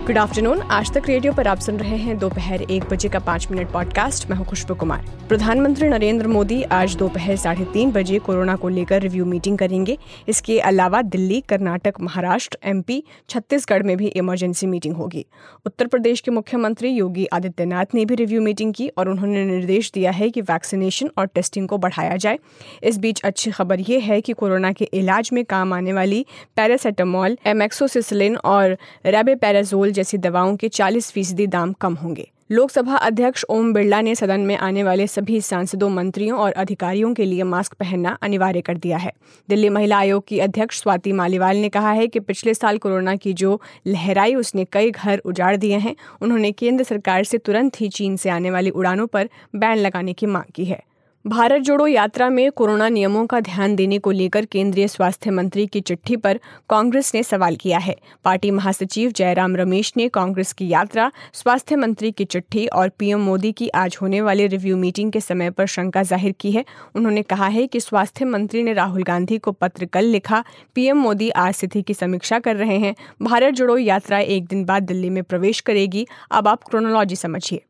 Good afternoon आज तक radio पर आप सुन रहे हैं दोपहर एक बजे का पाँच मिनट पॉडकास्ट मैं हूँ खुशबू कुमार। प्रधानमंत्री नरेंद्र मोदी आज दोपहर साढ़े तीन बजे कोरोना को लेकर रिव्यू मीटिंग करेंगे। इसके अलावा दिल्ली, कर्नाटक, महाराष्ट्र एमपी छत्तीसगढ़ में भी इमरजेंसी मीटिंग होगी। उत्तर प्रदेश के मुख्यमंत्री योगी आदित्यनाथ ने भी रिव्यू मीटिंग की और उन्होंने निर्देश दिया है कि वैक्सीनेशन और टेस्टिंग को बढ़ाया जाए। इस बीच अच्छी खबर यह है कि कोरोना के इलाज में काम आने वाली पैरासीटामोल एमेक्सोसिसलिन और रेबेपैराजोल जैसी दवाओं के 40 फ़ीसदी दाम कम होंगे। लोकसभा अध्यक्ष ओम बिरला ने सदन में आने वाले सभी सांसदों, मंत्रियों और अधिकारियों के लिए मास्क पहनना अनिवार्य कर दिया है। दिल्ली महिला आयोग की अध्यक्ष स्वाति मालीवाल ने कहा है कि पिछले साल कोरोना की जो लहराई, उसने कई घर उजाड़ दिए हैं। उन्होंने केंद्र सरकार से तुरंत ही चीन से आने वाली उड़ानों पर बैन लगाने की मांग की है। भारत जोड़ो यात्रा में कोरोना नियमों का ध्यान देने को लेकर केंद्रीय स्वास्थ्य मंत्री की चिट्ठी पर कांग्रेस ने सवाल किया है। पार्टी महासचिव जयराम रमेश ने कांग्रेस की यात्रा, स्वास्थ्य मंत्री की चिट्ठी और पीएम मोदी की आज होने वाली रिव्यू मीटिंग के समय पर शंका ज़ाहिर की है। उन्होंने कहा है कि स्वास्थ्य मंत्री ने राहुल गांधी को पत्र कल लिखा, पीएम मोदी आज स्थिति की समीक्षा कर रहे हैं। भारत जोड़ो यात्रा एक दिन बाद दिल्ली में प्रवेश करेगी। अब आप क्रोनोलॉजी समझिए।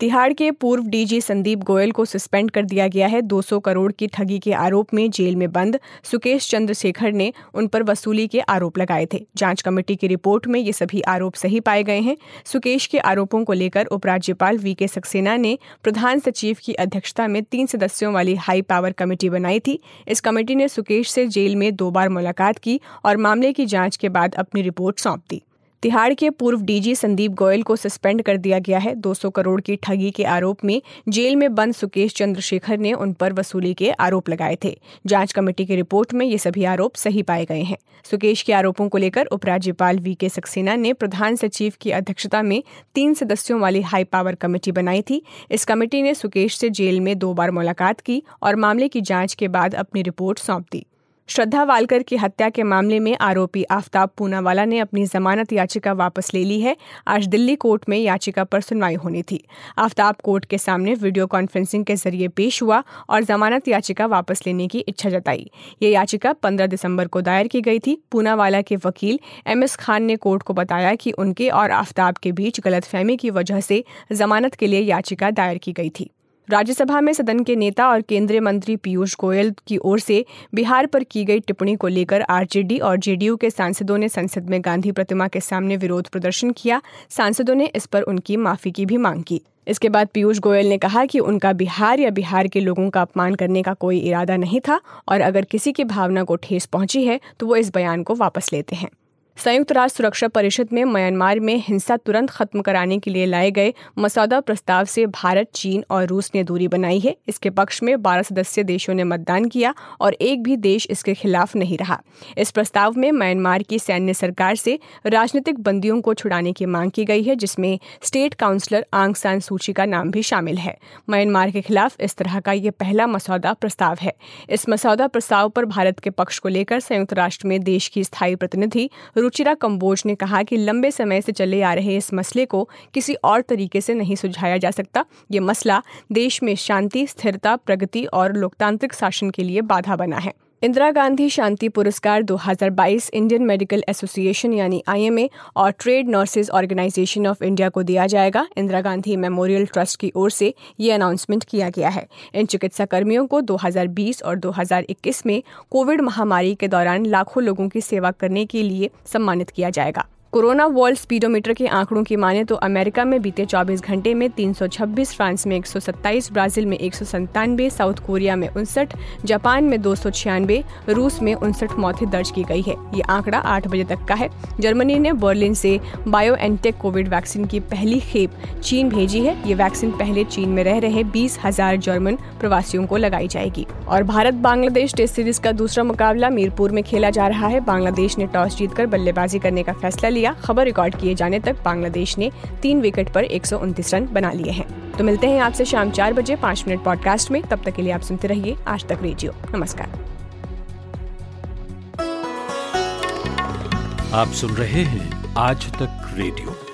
तिहाड़ के पूर्व डीजी संदीप गोयल को सस्पेंड कर दिया गया है। 200 करोड़ की ठगी के आरोप में जेल में बंद, सुकेश चंद्रशेखर ने उन पर वसूली के आरोप लगाए थे। जाँच कमेटी की रिपोर्ट में ये सभी आरोप सही पाए गए हैं। सुकेश के आरोपों को लेकर उपराज्यपाल वी के सक्सेना ने प्रधान सचिव की अध्यक्षता में तीन सदस्यों वाली हाई पावर कमेटी बनाई थी। इस कमेटी ने सुकेश से जेल में दो बार मुलाकात की और मामले की जाँच के बाद अपनी रिपोर्ट सौंप दी। तिहाड़ के पूर्व डीजी संदीप गोयल को सस्पेंड कर दिया गया है। 200 करोड़ की ठगी के आरोप में जेल में बंद सुकेश चंद्रशेखर ने उन पर वसूली के आरोप लगाए थे। जाँच कमेटी की रिपोर्ट में ये सभी आरोप सही पाए गए हैं। सुकेश के आरोपों को लेकर उपराज्यपाल वी के सक्सेना ने प्रधान सचिव की अध्यक्षता में तीन सदस्यों वाली हाई पावर कमेटी बनाई थी। इस कमेटी ने सुकेश से जेल में दो बार मुलाकात की और मामले की जाँच के बाद अपनी रिपोर्ट सौंप दी। श्रद्धा वालकर की हत्या के मामले में आरोपी आफ्ताब पूनावाला ने अपनी जमानत याचिका वापस ले ली है। आज दिल्ली कोर्ट में याचिका पर सुनवाई होनी थी। आफ्ताब कोर्ट के सामने वीडियो कॉन्फ्रेंसिंग के ज़रिए पेश हुआ और जमानत याचिका वापस लेने की इच्छा जताई। ये याचिका 15 दिसंबर को दायर की गई थी। पूनावाला के वकील एम एस खान ने कोर्ट को बताया कि उनके और आफ्ताब के बीच गलतफहमी की वजह से जमानत के लिए याचिका दायर की गई थी। राज्यसभा में सदन के नेता और केंद्रीय मंत्री पीयूष गोयल की ओर से बिहार पर की गई टिप्पणी को लेकर आरजेडी और जेडीयू के सांसदों ने संसद में गांधी प्रतिमा के सामने विरोध प्रदर्शन किया। सांसदों ने इस पर उनकी माफ़ी की भी मांग की। इसके बाद पीयूष गोयल ने कहा कि उनका बिहार या बिहार के लोगों का अपमान करने का कोई इरादा नहीं था और अगर किसी की भावना को ठेस पहुँची है तो वो इस बयान को वापस लेते हैं। संयुक्त राष्ट्र सुरक्षा परिषद में म्यांमार में हिंसा तुरंत खत्म कराने के लिए लाए गए मसौदा प्रस्ताव से भारत, चीन और रूस ने दूरी बनाई है। इसके पक्ष में बारह सदस्य देशों ने मतदान किया और एक भी देश इसके खिलाफ नहीं रहा। इस प्रस्ताव में म्यांमार की सैन्य सरकार से राजनीतिक बंदियों को छुड़ाने की मांग की गई है, जिसमें स्टेट काउंसलर आंग सान सूची का नाम भी शामिल है। म्यांमार के खिलाफ इस तरह का ये पहला मसौदा प्रस्ताव है। इस मसौदा प्रस्ताव पर भारत के पक्ष को लेकर संयुक्त राष्ट्र में देश की स्थायी प्रतिनिधि रुचिरा कंबोज ने कहा कि लंबे समय से चले आ रहे इस मसले को किसी और तरीके से नहीं सुलझाया जा सकता। ये मसला देश में शांति, स्थिरता, प्रगति और लोकतांत्रिक शासन के लिए बाधा बना है। इंदिरा गांधी शांति पुरस्कार 2022 इंडियन मेडिकल एसोसिएशन यानी आईएमए और Trained Nurses Organisation of India को दिया जाएगा। इंदिरा गांधी मेमोरियल ट्रस्ट की ओर से ये अनाउंसमेंट किया गया है। इन चिकित्सा कर्मियों को 2020 और 2021 में कोविड महामारी के दौरान लाखों लोगों की सेवा करने के लिए सम्मानित किया जाएगा। कोरोना वर्ल्ड स्पीडोमीटर के आंकड़ों की माने तो अमेरिका में बीते 24 घंटे में 326, फ्रांस में 127, ब्राज़ील में एक साउथ कोरिया में उनसठ जापान में दो सौ छियानवे रूस में उनसठ मौतें दर्ज की गई है। ये आंकड़ा 8 बजे तक का है। जर्मनी ने बर्लिन से बायो एनटेक कोविड वैक्सीन की पहली खेप चीन भेजी है। ये वैक्सीन पहले चीन में रह रहे बीस हज़ार जर्मन प्रवासियों को लगाई जाएगी। और भारत बांग्लादेश टेस्ट सीरीज़ का दूसरा मुकाबला मीरपुर में खेला जा रहा है। बांग्लादेश ने टॉस जीतकर बल्लेबाजी करने का फैसला लिया, खबर रिकॉर्ड किए जाने तक बांग्लादेश ने तीन विकेट पर एक सौ उनतीस रन बना लिए हैं। तो मिलते हैं आपसे शाम चार बजे पाँच मिनट पॉडकास्ट में। तब तक के लिए आप सुनते रहिए आज तक रेडियो। नमस्कार। आप सुन रहे हैं आज तक रेडियो।